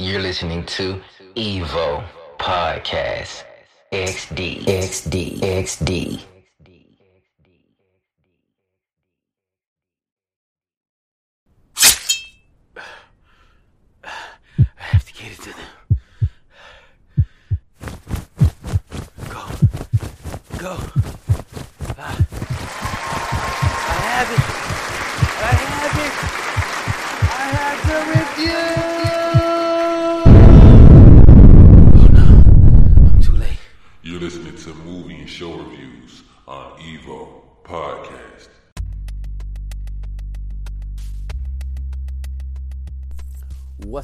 You're listening to Evo Podcast. XD XD XD.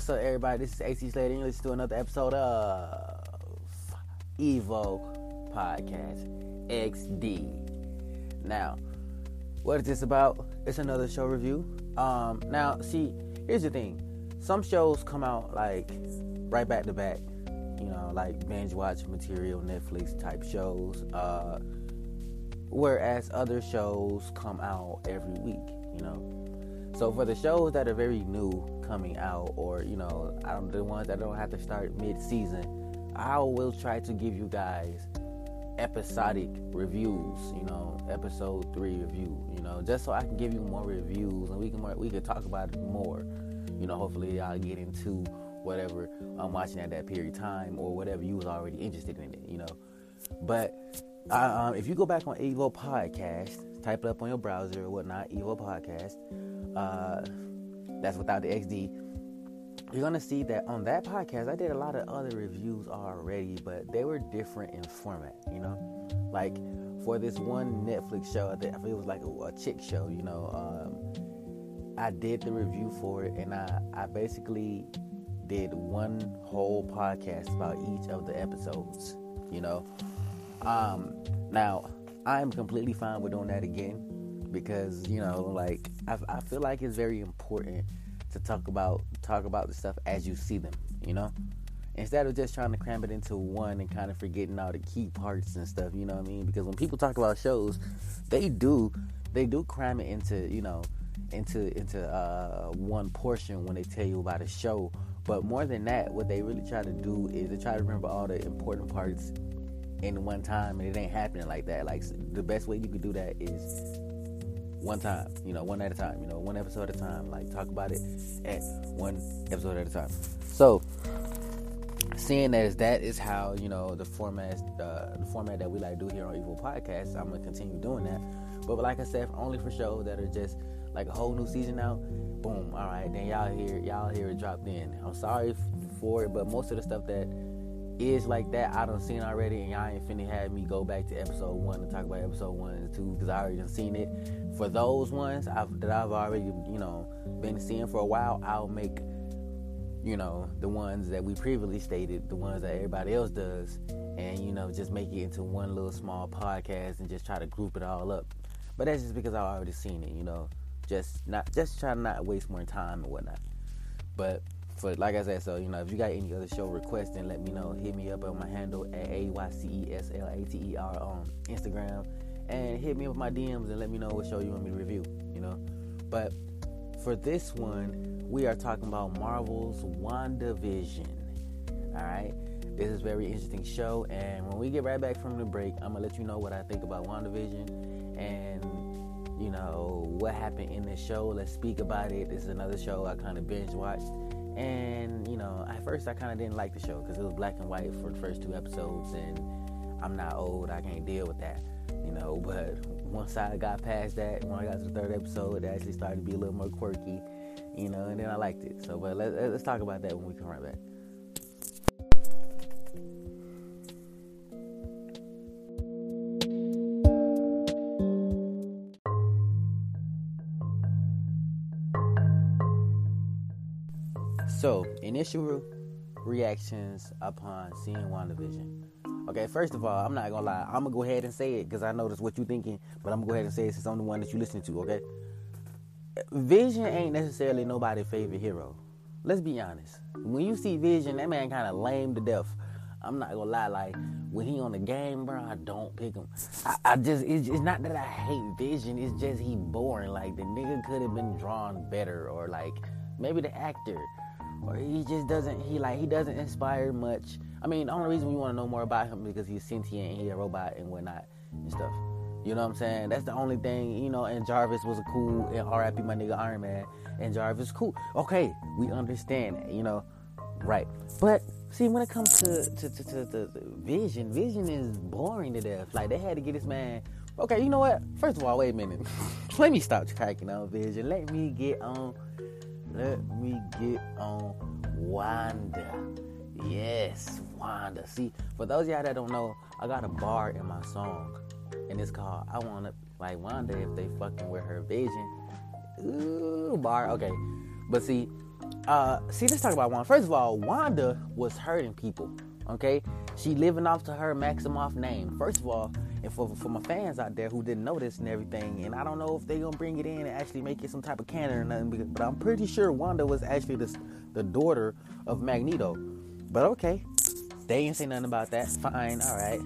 What's up, everybody? This is AC Slater, and listening to another episode of Evo Podcast XD. Now, what is this about? It's another show review. Um, now, see, here's the thing: some shows come out like right back to back, you know, like binge watch material, Netflix type shows. Uh, whereas other shows come out every week, you know. So for the shows that are very new coming out, or you know, I don't the ones that don't have to start mid-season, I will try to give you guys episodic reviews. You know, episode three review. You know, just so I can give you more reviews and we can we can talk about it more. You know, hopefully y'all get into whatever I'm watching at that period of time or whatever you was already interested in it. You know, but uh, um, if you go back on Evo Podcast, type it up on your browser or whatnot, Evo Podcast. Uh, that's without the XD. You're gonna see that on that podcast, I did a lot of other reviews already, but they were different in format. You know, like for this one Netflix show, I think it was like a, a chick show. You know, um, I did the review for it, and I I basically did one whole podcast about each of the episodes. You know, um, now I'm completely fine with doing that again because you know, like I, I feel like it's very important to talk about talk about the stuff as you see them. You know, instead of just trying to cram it into one and kind of forgetting all the key parts and stuff. You know what I mean? Because when people talk about shows, they do they do cram it into you know into into uh, one portion when they tell you about a show. But more than that, what they really try to do is they try to remember all the important parts in one time, and it ain't happening like that. Like the best way you could do that is one time, you know, one at a time, you know, one episode at a time. Like talk about it at one episode at a time. So, seeing as that is how you know the format, uh, the format that we like do here on Evo Podcast, I'm gonna continue doing that. But like I said, only for shows that are just like a whole new season out. Boom. All right, then y'all hear y'all hear it dropped in. I'm sorry for it, but most of the stuff that is like that I done seen already, and y'all ain't finna have me go back to episode one and talk about episode one and two because I already done seen it. For those ones I've, that I've already you know been seeing for a while, I'll make you know the ones that we previously stated, the ones that everybody else does, and you know just make it into one little small podcast and just try to group it all up. But that's just because I've already seen it, you know. Just not just try to not waste more time and whatnot. But for like I said, so you know, if you got any other show requests, then let me know. Hit me up on my handle at a y c e s l a t e r on Instagram, and hit me up with my DMs and let me know what show you want me to review. You know, but for this one, we are talking about Marvel's WandaVision. All right, this is very interesting show, and when we get right back from the break, I'm gonna let you know what I think about WandaVision and you know what happened in this show. Let's speak about it. This is another show I kind of binge watched. And you know, at first I kind of didn't like the show because it was black and white for the first two episodes, and I'm not old, I can't deal with that, you know. But once I got past that, when I got to the third episode, it actually started to be a little more quirky, you know, and then I liked it. So, but let's let's talk about that when we come right back. Initial reactions upon seeing WandaVision. Okay, first of all, I'm not gonna lie. I'm gonna go ahead and say it because I know that's what you're thinking, but I'm gonna go ahead and say it since I'm the one that you listen to, okay? Vision ain't necessarily nobody's favorite hero. Let's be honest. When you see Vision, that man kind of lame to death. I'm not gonna lie, like when he on the game, bro, I don't pick him. I, I just it's, it's not that I hate Vision. It's just he boring. Like the nigga could have been drawn better, or like maybe the actor or he just doesn't. He like he doesn't inspire much. I mean, the only reason we want to know more about him because he's sentient and he's a robot and whatnot and stuff. You know what I'm saying? That's the only thing, you know, and Jarvis was a cool, and RIP my nigga Iron Man, and Jarvis cool. Okay, we understand that, you know, right. But, see, when it comes to, to, to, to, to, to Vision, Vision is boring to death. Like, they had to get this man, okay, you know what? First of all, wait a minute. Let me stop cracking on Vision. Let me get on, let me get on Wanda. Yes, Wanda. See, for those y'all that don't know, I got a bar in my song, and it's called "I Wanna Like Wanda If They Fucking With Her Vision." Ooh, bar. Okay, but see, uh, see, let's talk about Wanda. First of all, Wanda was hurting people. Okay, she living off to her Maximoff name. First of all, and for for my fans out there who didn't know this and everything, and I don't know if they're gonna bring it in and actually make it some type of canon or nothing, but I'm pretty sure Wanda was actually the the daughter of Magneto. But okay, they ain't say nothing about that. Fine, all right.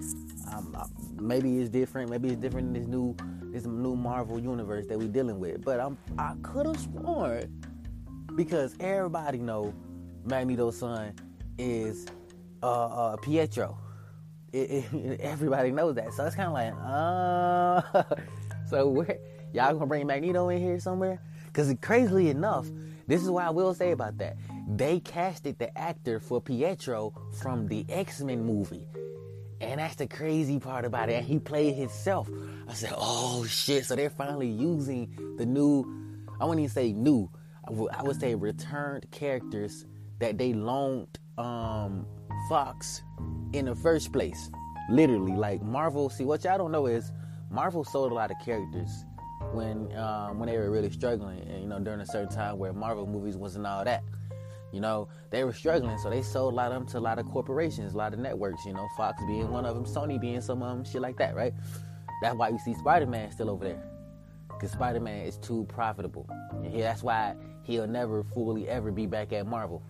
Um, uh, maybe it's different. Maybe it's different in this new this new Marvel universe that we're dealing with. But I'm I could have sworn because everybody know Magneto's son is uh, uh, Pietro. It, it, everybody knows that, so it's kind of like, uh, so where y'all gonna bring Magneto in here somewhere? Because crazily enough, this is what I will say about that. They casted the actor for Pietro from the X Men movie. And that's the crazy part about it. And he played himself. I said, oh shit. So they're finally using the new, I wouldn't even say new, I would say returned characters that they loaned um, Fox in the first place. Literally, like Marvel. See, what y'all don't know is Marvel sold a lot of characters when um, when they were really struggling, and you know during a certain time where Marvel movies wasn't all that. You know, they were struggling, so they sold a lot of them to a lot of corporations, a lot of networks. You know, Fox being one of them, Sony being some of them, shit like that, right? That's why you see Spider Man still over there, because Spider Man is too profitable. And that's why he'll never fully ever be back at Marvel,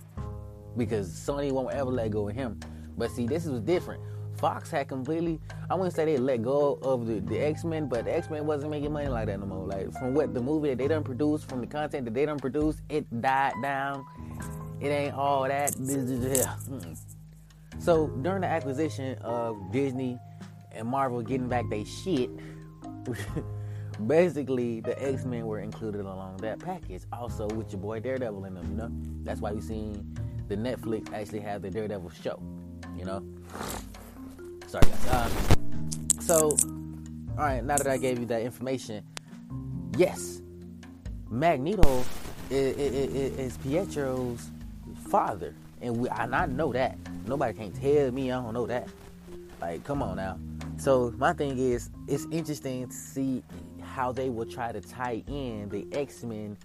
because Sony won't ever let go of him. But see, this was different. Fox had completely, I wouldn't say they let go of the, the X Men, but the X Men wasn't making money like that no more. Like, from what the movie that they done produced, from the content that they done produced, it died down. It ain't all that. Mm. So, during the acquisition of Disney and Marvel getting back their shit, basically the X Men were included along that package. Also, with your boy Daredevil in them, you know? That's why we seen the Netflix actually have the Daredevil show, you know? Sorry, guys. Um, so, all right, now that I gave you that information, yes, Magneto is, is, is Pietro's father, and we, and I know that. Nobody can tell me I don't know that. Like, come on now. So my thing is, it's interesting to see how they will try to tie in the X Men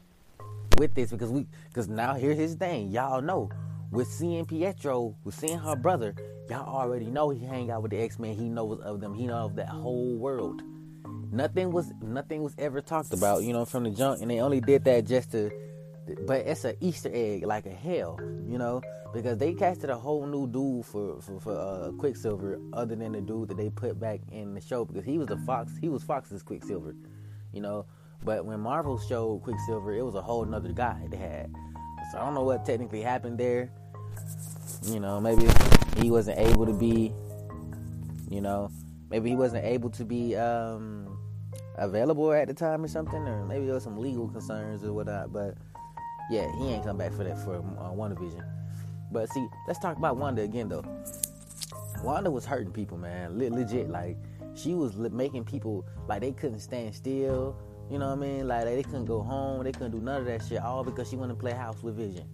with this because we, because now here's his thing. Y'all know with seeing Pietro, with seeing her brother, y'all already know he hang out with the X Men. He knows of them. He knows of that whole world. Nothing was nothing was ever talked about, you know, from the junk, and they only did that just to. But it's an Easter egg, like a hell, you know, because they casted a whole new dude for for, for uh, Quicksilver, other than the dude that they put back in the show, because he was the Fox, he was Fox's Quicksilver, you know. But when Marvel showed Quicksilver, it was a whole nother guy they had. So I don't know what technically happened there. You know, maybe he wasn't able to be, you know, maybe he wasn't able to be um, available at the time or something, or maybe there was some legal concerns or whatnot. But yeah, he ain't come back for that for uh, WandaVision. But see, let's talk about Wanda again though. Wanda was hurting people, man. Le- legit, like she was le- making people like they couldn't stand still. You know what I mean? Like they couldn't go home, they couldn't do none of that shit, all because she wanted to play house with Vision.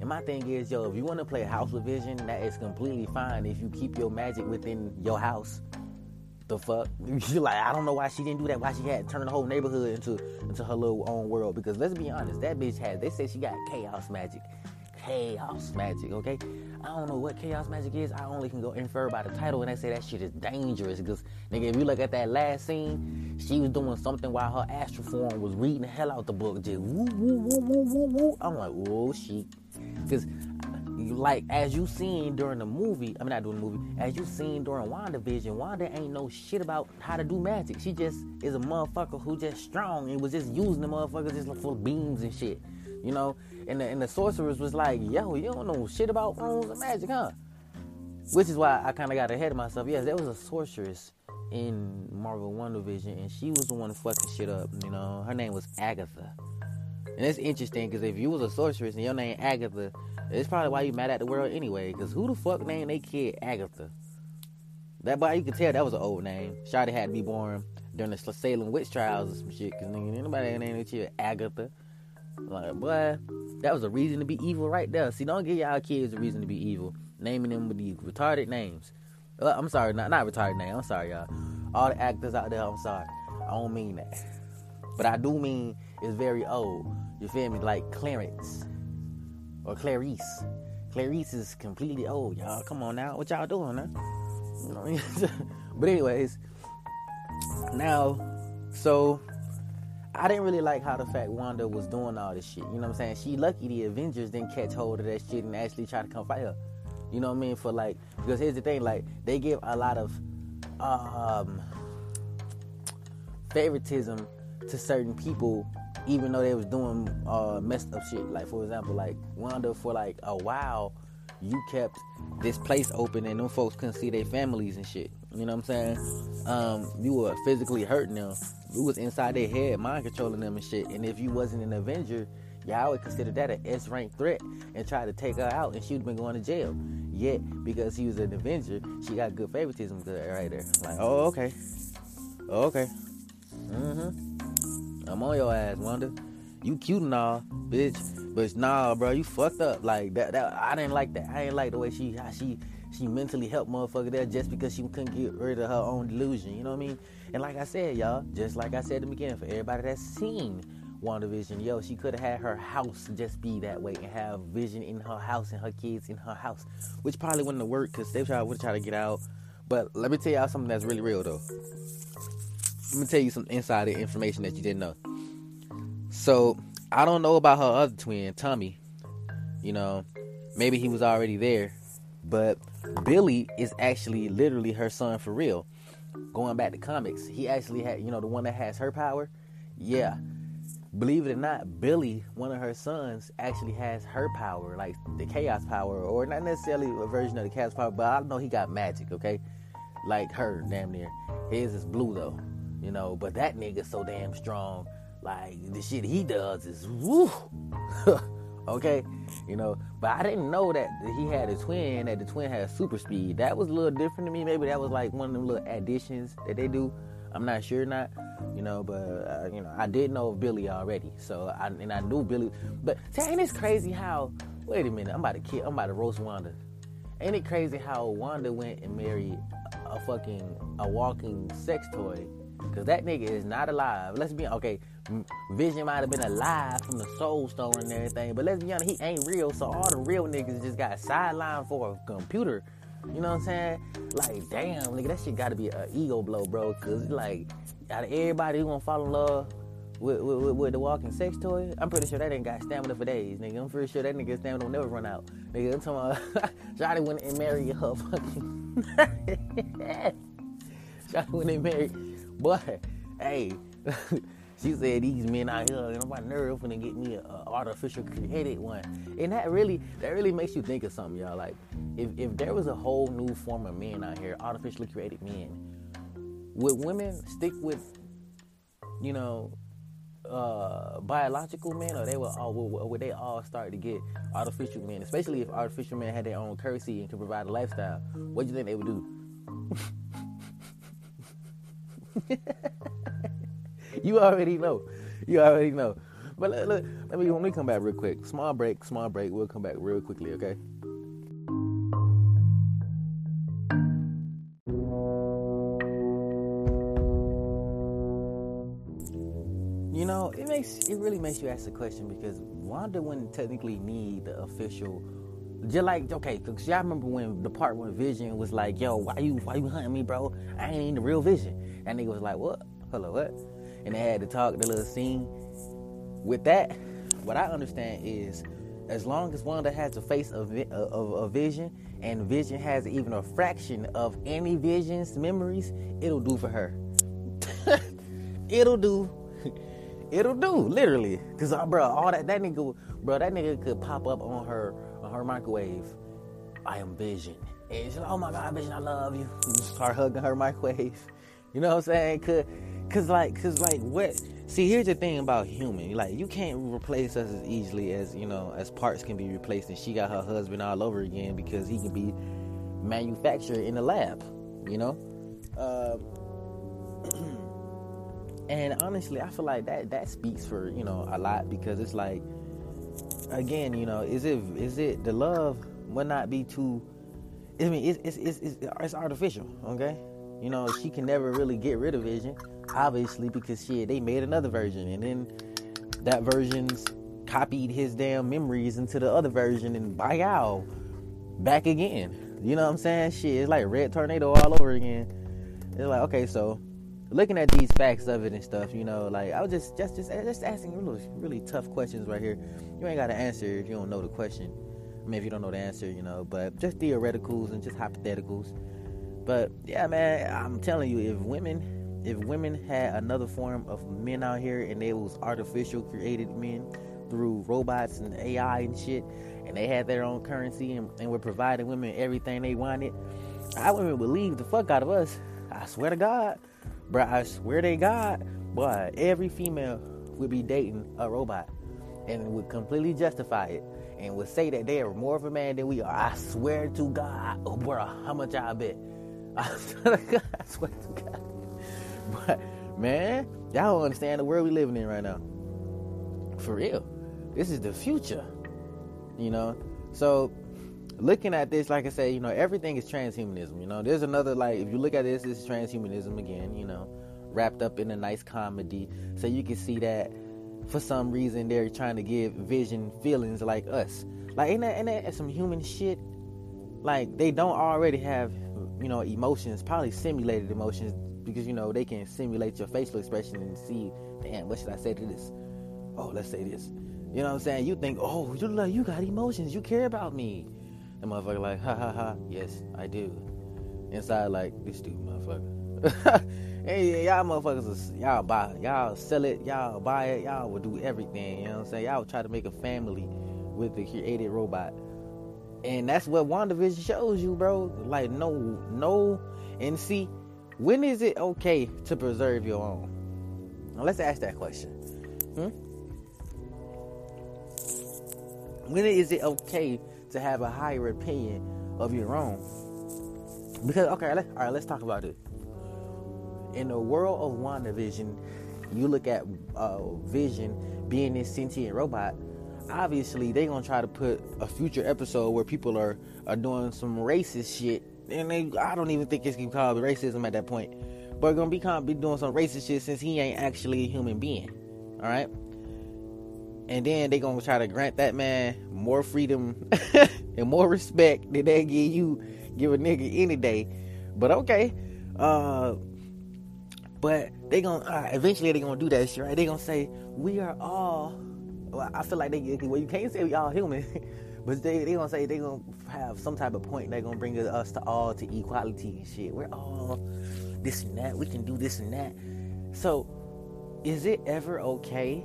And my thing is, yo, if you want to play house with Vision, that is completely fine if you keep your magic within your house. The fuck? You're like, I don't know why she didn't do that. Why she had to turn the whole neighborhood into into her little own world. Because let's be honest, that bitch had. They say she got chaos magic. Chaos magic, okay? I don't know what chaos magic is. I only can go infer by the title, and they say that shit is dangerous. Because nigga, if you look at that last scene, she was doing something while her astral form was reading the hell out the book. Just woo woo woo woo woo woo. I'm like, whoa, shit. Because like as you seen during the movie, I mean not during the movie, as you seen during WandaVision, Wanda ain't no shit about how to do magic. She just is a motherfucker who just strong and was just using the motherfuckers just of beams and shit. You know, and the, and the sorceress was like, "Yo, you don't know shit about runes and magic, huh?" Which is why I kind of got ahead of myself. Yes, there was a sorceress in Marvel WandaVision, and she was the one fucking shit up. You know, her name was Agatha. And it's interesting because if you was a sorceress and your name Agatha, it's probably why you mad at the world anyway. Because who the fuck named they kid Agatha? That boy, you can tell that was an old name. Shotty had to be born during the Salem witch trials or some shit. Because anybody named that shit Agatha. Like, boy, that was a reason to be evil right there. See, don't give y'all kids a reason to be evil. Naming them with these retarded names. Uh, I'm sorry, not not retarded name. I'm sorry, y'all. All the actors out there, I'm sorry. I don't mean that. But I do mean it's very old. You feel me? Like Clarence or Clarice. Clarice is completely old, y'all. Come on now. What y'all doing, huh? But anyways, now, so I didn't really like how the fact Wanda was doing all this shit. You know what I'm saying? She lucky the Avengers didn't catch hold of that shit and actually try to come fight her. You know what I mean? For like, because here's the thing, like they give a lot of um, favoritism to certain people, even though they was doing uh, messed up shit. Like for example, like Wanda for like a while, you kept this place open and them folks couldn't see their families and shit. You know what I'm saying? Um, you were physically hurting them. You was inside their head, mind controlling them and shit. And if you wasn't an Avenger, y'all would consider that an S rank threat and try to take her out, and she'd been going to jail. Yet, because he was an Avenger, she got good favoritism right there. Like, oh, okay. Oh, okay. Mm-hmm. I'm on your ass, Wanda. You cute and all, bitch. But nah, bro, you fucked up. Like that, that I didn't like that. I didn't like the way she how she she mentally helped motherfucker there just because she couldn't get rid of her own delusion. You know what I mean? And like I said, y'all, just like I said in the beginning, for everybody that's seen WandaVision, yo, she could have had her house just be that way and have vision in her house and her kids in her house, which probably wouldn't have worked because they would try to get out. But let me tell y'all something that's really real though. Let me tell you some insider information that you didn't know. So I don't know about her other twin, Tommy. You know, maybe he was already there, but Billy is actually literally her son for real. Going back to comics, he actually had, you know, the one that has her power. Yeah, believe it or not, Billy, one of her sons, actually has her power, like the chaos power, or not necessarily a version of the chaos power, but I know he got magic, okay? Like her, damn near. His is blue though, you know, but that nigga's so damn strong. Like the shit he does is woo. okay, you know, but I didn't know that he had a twin, that the twin had super speed. That was a little different to me. Maybe that was like one of them little additions that they do. I'm not sure, not you know, but uh, you know, I did know Billy already, so I and I knew Billy. But ain't it crazy how? Wait a minute, I'm about to kill, I'm about to roast Wanda. Ain't it crazy how Wanda went and married a fucking a walking sex toy? Cause that nigga is not alive. Let's be okay. Vision might have been alive from the Soul Stone and everything, but let's be honest, he ain't real. So all the real niggas just got sidelined for a computer. You know what I'm saying? Like, damn, nigga, that shit gotta be an ego blow, bro. Cause like, out of everybody who gonna fall in love with, with, with, the walking sex toy, I'm pretty sure that ain't got stamina for days, nigga. I'm pretty sure that nigga stamina will never run out. Nigga, I'm talking about Shotty went and married her fucking Shotty went and married boy, hey, she said these men out here, you know, my nerve gonna get me an artificial created one. And that really, that really makes you think of something, y'all. Like, if, if there was a whole new form of men out here, artificially created men, would women stick with, you know, uh, biological men, or they would all would, would they all start to get artificial men? Especially if artificial men had their own currency and could provide a lifestyle. What do you think they would do? you already know. You already know. But look, look, let me let me come back real quick. Small break, small break. We'll come back real quickly, okay? You know, it makes it really makes you ask the question because Wanda wouldn't technically need the official just like okay, cause y'all remember when the part when Vision was like, "Yo, why you why you hunting me, bro? I ain't in the real Vision." That nigga was like, "What? Hello, what?" And they had to talk the little scene. With that, what I understand is, as long as Wanda has a face of of a Vision, and Vision has even a fraction of any Vision's memories, it'll do for her. it'll do. It'll do, literally. Cause uh, bro, all that that nigga bro, that nigga could pop up on her on her microwave. I am Vision, and she's like, "Oh my God, bitch, I love you." And start hugging her microwave. You know what I'm saying? Cause, cause like, cause like, what? See, here's the thing about human. Like, you can't replace us as easily as you know, as parts can be replaced. And she got her husband all over again because he can be manufactured in the lab. You know. Uh, and honestly, I feel like that that speaks for you know a lot because it's like, again, you know, is it is it the love would not be too. I mean, it's it's it's, it's, artificial, okay? You know, she can never really get rid of Vision, obviously, because shit, they made another version, and then that version's copied his damn memories into the other version, and by y'all, back again. You know what I'm saying? Shit, it's like Red Tornado all over again. It's like, okay, so looking at these facts of it and stuff, you know, like I was just just just just asking really really tough questions right here. You ain't got to answer if you don't know the question. Mean, if you don't know the answer, you know, but just theoreticals and just hypotheticals. But yeah, man, I'm telling you, if women, if women had another form of men out here and they was artificial created men through robots and AI and shit, and they had their own currency and, and were providing women everything they wanted, I women would leave the fuck out of us. I swear to God. Bro, I swear to God, boy, every female would be dating a robot and would completely justify it and would say that they are more of a man than we are. I swear to God, oh, bro, how much I bet? I swear to God, swear to God. But man, y'all don't understand the world we living in right now. For real, this is the future. You know, so looking at this, like I said, you know, everything is transhumanism. You know, there's another like if you look at this, it's transhumanism again. You know, wrapped up in a nice comedy, so you can see that for some reason they're trying to give Vision feelings like us. Like ain't that ain't that some human shit? Like they don't already have you know emotions, probably simulated emotions because you know they can simulate your facial expression and see, damn, what should I say to this? Oh, let's say this. You know what I'm saying? You think, oh, you like you got emotions, you care about me. The motherfucker like, ha ha ha, yes, I do. Inside like, this stupid motherfucker. hey, y'all motherfuckers, y'all buy, y'all sell it, y'all buy it, y'all will do everything. You know what I'm saying? Y'all try to make a family with the created robot. And that's what WandaVision shows you, bro. Like, no, no. And see, when is it okay to preserve your own? Now, let's ask that question. Hmm? When is it okay to have a higher opinion of your own. Because okay, let, all right, let's talk about it. In the world of WandaVision, you look at uh, Vision being this sentient robot. Obviously, they're gonna try to put a future episode where people are are doing some racist shit, and they I don't even think it's gonna call racism at that point. But gonna be kind of be doing some racist shit since he ain't actually a human being. All right and then they gonna try to grant that man more freedom and more respect than they give you give a nigga any day. But okay, uh, but they gonna uh, eventually they gonna do that shit, right? They gonna say we are all. Well, I feel like they well you can't say we all human, but they they gonna say they gonna have some type of point. They gonna bring us to all to equality and shit. We're all this and that. We can do this and that. So, is it ever okay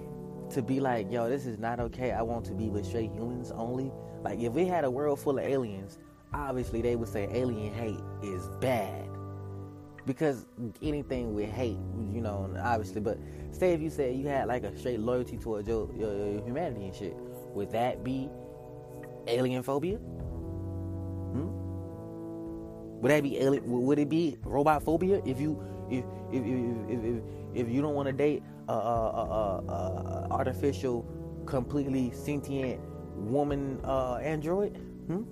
to be like, yo, this is not okay. I want to be with straight humans only. Like, if we had a world full of aliens, obviously they would say alien hate is bad. Because anything with hate, you know, obviously. But say if you said you had like a straight loyalty towards your, your, your humanity and shit, would that be alien phobia? Hmm? Would that be alien? Would it be robot phobia if you if if if, if, if you don't want to date a, artificial, completely sentient woman uh, android? Hmm?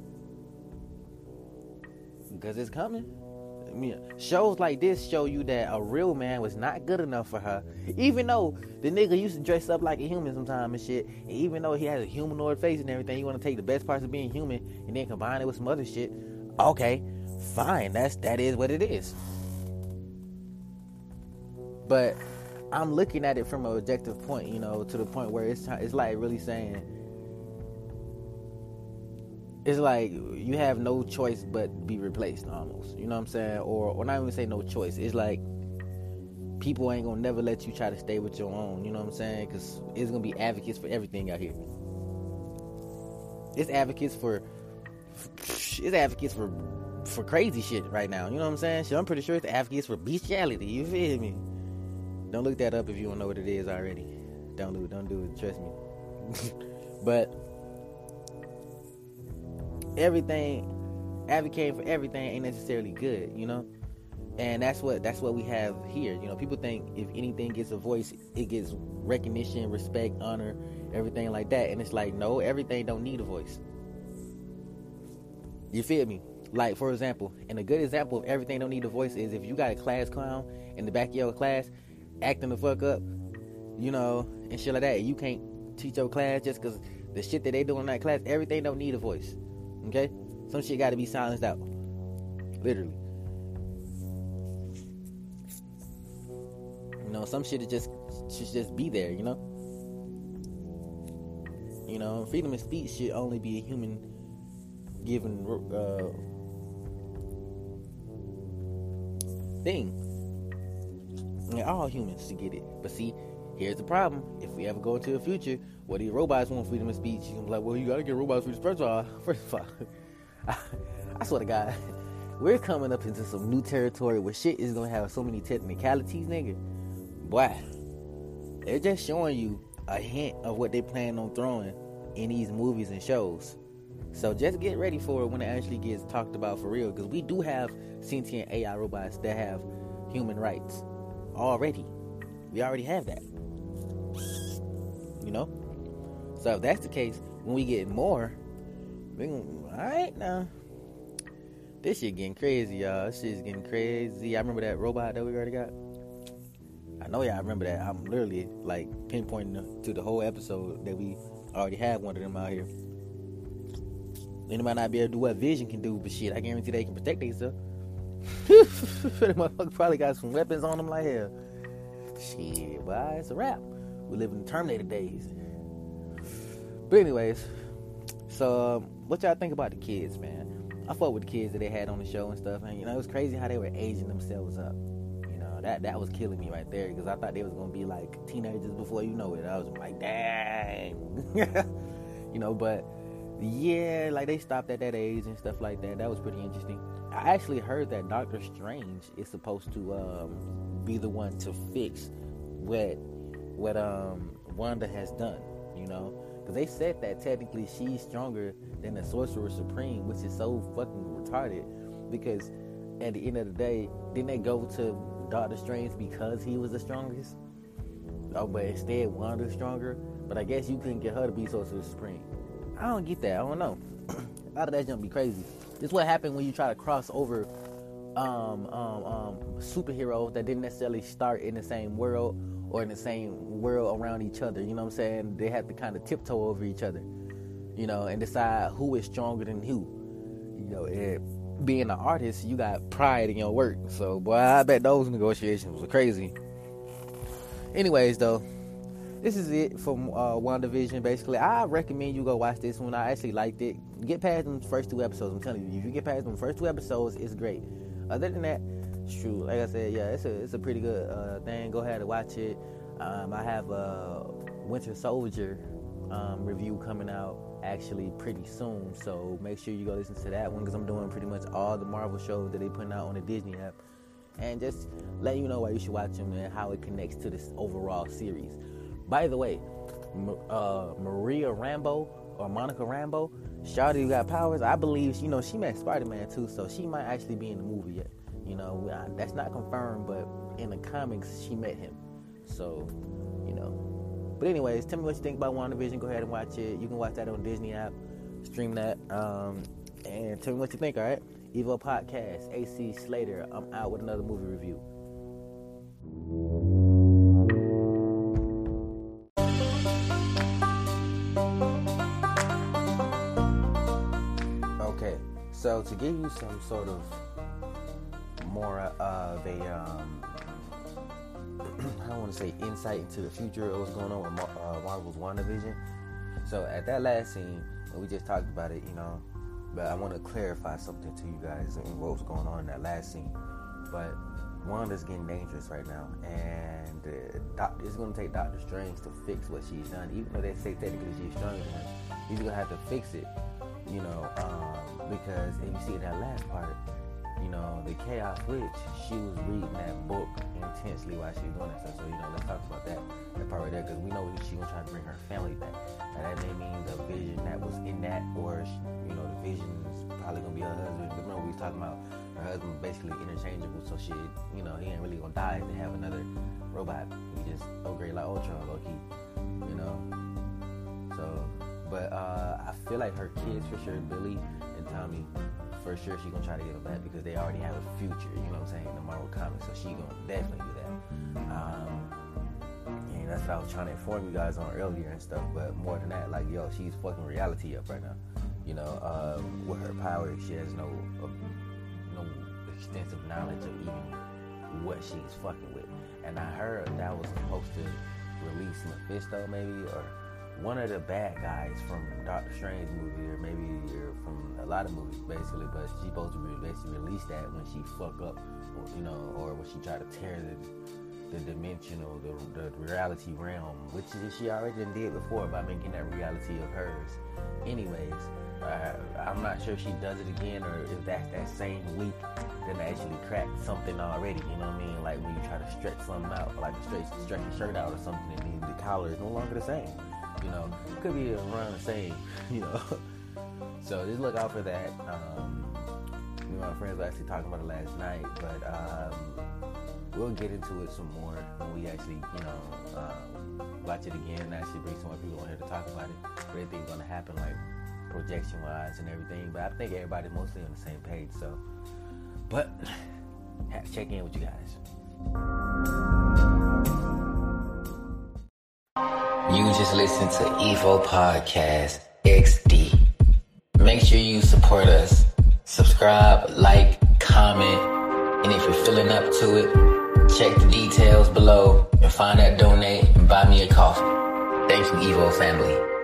Because it's coming. I mean, shows like this show you that a real man was not good enough for her. Even though the nigga used to dress up like a human sometimes and shit. And even though he has a humanoid face and everything, you want to take the best parts of being human and then combine it with some other shit. Okay, fine. That's that is what it is. But I'm looking at it from an objective point, you know, to the point where it's it's like really saying it's like you have no choice but be replaced almost. You know what I'm saying? Or or not even say no choice. It's like people ain't gonna never let you try to stay with your own. You know what I'm saying? Because it's gonna be advocates for everything out here. it's advocates for it's advocates for for crazy shit right now. You know what I'm saying? So I'm pretty sure it's advocates for bestiality. You feel me? Don't look that up if you don't know what it is already. Don't do it. Don't do it. Trust me. but everything advocating for everything ain't necessarily good. You know? And that's what that's what we have here you know? People think if anything gets a voice it gets recognition respect honor everything like that. And it's like no everything don't need a voice. You feel me? Like for example and a good example of everything don't need a voice is if you got a class clown in the back of your class acting the fuck up you know and shit like that. You can't teach your class just because the shit that they do in that class everything don't need a voice okay some shit got to be silenced out literally You know, some shit just should just be there. You know. You know, freedom of speech should only be a human given uh, thing. And all humans should get it. But see, here's the problem. If we ever go into the future where these robots want freedom of speech, you can be like, well, you gotta get robots freedom. First of all, first of all, I, I swear to God, we're coming up into some new territory where shit is gonna have so many technicalities, nigga boy, they're just showing you a hint of what they plan on throwing in these movies and shows. So just get ready for it when it actually gets talked about for real. Because we do have sentient AI robots that have human rights already. We already have that. So if that's the case, when we get more, we can, all right now. This shit getting crazy, y'all. This shit's getting crazy. I remember that robot that we already got. I know y'all remember that. I'm literally like pinpointing to the whole episode that we already had one of them out here. They might not be able to do what Vision can do, but shit, I guarantee they can protect themselves. That motherfucker probably got some weapons on them like hell. Shit, boy, it's a wrap. We live in Terminator days. But anyways, so um, what y'all think about the kids, man? I fought with the kids that they had on the show and stuff, and you know it was crazy how they were aging themselves up You know that that was killing me right there because I thought they was gonna be like teenagers before you know it. I was like, dang, you know. But yeah, like they stopped at that age and stuff like that. That was pretty interesting. I actually heard that Doctor Strange is supposed to um, be the one to fix what what um, Wanda has done. You know, because they said that technically she's stronger than the Sorcerer Supreme, which is so fucking retarded. Because at the end of the day, didn't they go to Doctor Strange because he was the strongest. Oh, but instead Wanda stronger. But I guess you couldn't get her to be Sorcerer Supreme. I don't get that. I don't know. A lot of that jump be crazy. This is what happened when you try to cross over um, um, um, superheroes that didn't necessarily start in the same world or in the same world around each other. You know what I'm saying? They have to kind of tiptoe over each other, you know, and decide who is stronger than who. You know, it, being an artist, you got pride in your work. So, boy, I bet those negotiations were crazy. Anyways, though, this is it from uh, WandaVision. Basically, I recommend you go watch this one. I actually liked it. Get past them first two episodes. I'm telling you, if you get past them first two episodes, it's great. Other than that, true. Like I said, yeah, it's a it's a pretty good uh, thing. Go ahead and watch it. Um, I have a Winter Soldier um, review coming out actually pretty soon. So make sure you go listen to that one because I'm doing pretty much all the Marvel shows that they putting out on the Disney app, and just let you know why you should watch them and how it connects to this overall series. By the way, uh, Maria Rambo or Monica Rambo, Shawty got powers. I believe you know she met Spider Man too, so she might actually be in the movie yet. You know that's not confirmed, but in the comics she met him. So you know but anyways, tell me what you think about WandaVision. Go ahead and watch it. You can watch that on Disney app. Stream that. Um, and tell me what you think, all right? Evo Podcast, AC Slater. I'm out with another movie review. Okay, so to give you some sort of more of a um, I don't want to say insight into the future of what's going on with uh, Marvel's WandaVision. So at that last scene, we just talked about it, you know, but I want to clarify something to you guys and what was going on in that last scene. But Wanda's getting dangerous right now, and uh, it's going to take Doctor Strange to fix what she's done. Even though they say technically she's stronger than him, he's gonna have to fix it. You know, um, because if you see that last part, know, the chaos witch, she was reading that book intensely while she was doing that stuff. So, you know, let's talk about that, that part right there, because we know she gonna try to bring her family back. And that may mean the vision that was in that, or, you know, the vision is probably gonna be her husband. But remember, we was talking about her husband basically interchangeable, so she, you know, he ain't really gonna die to have another robot. He just upgrade like Ultron, low key, you know. So, but uh, I feel like her kids for sure, Billy and Tommy, for sure she gonna try to get them back because they already have a future. You know what I'm saying in the Marvel comics, so she gonna definitely do that. Um, and that's what I was trying to inform you guys on earlier and stuff. But more than that, like yo, she's fucking reality up right now. You know, um, with her power, she has no uh, no extensive knowledge of even what she's fucking with. And I heard that was supposed to release Mephisto, maybe or one of the bad guys from Doctor Strange movie, or maybe or from a lot of movies, basically. But she's supposed to basically release that when she fuck up, or, you know, or when she try to tear the the dimensional, the, the reality realm, which she already did before by making that reality of hers. Anyways, uh, I'm not sure if she does it again or if that's that same week that actually cracked something already. You know what I mean? Like when you try to stretch something out, like stretch stretch your shirt out or something, and the collar is no longer the same. You know, could be around the same. You know, so just look out for that. Um, me and my friends were actually talking about it last night, but um, we'll get into it some more when we actually, you know, um, watch it again and actually bring some more people on here to talk about it. Everything's gonna happen like projection wise and everything. But I think everybody's mostly on the same page. So, but check in with you guys. You just listen to Evo Podcast XD. Make sure you support us. Subscribe, like, comment, and if you're feeling up to it, check the details below and find that donate and buy me a coffee. Thank you, Evo family.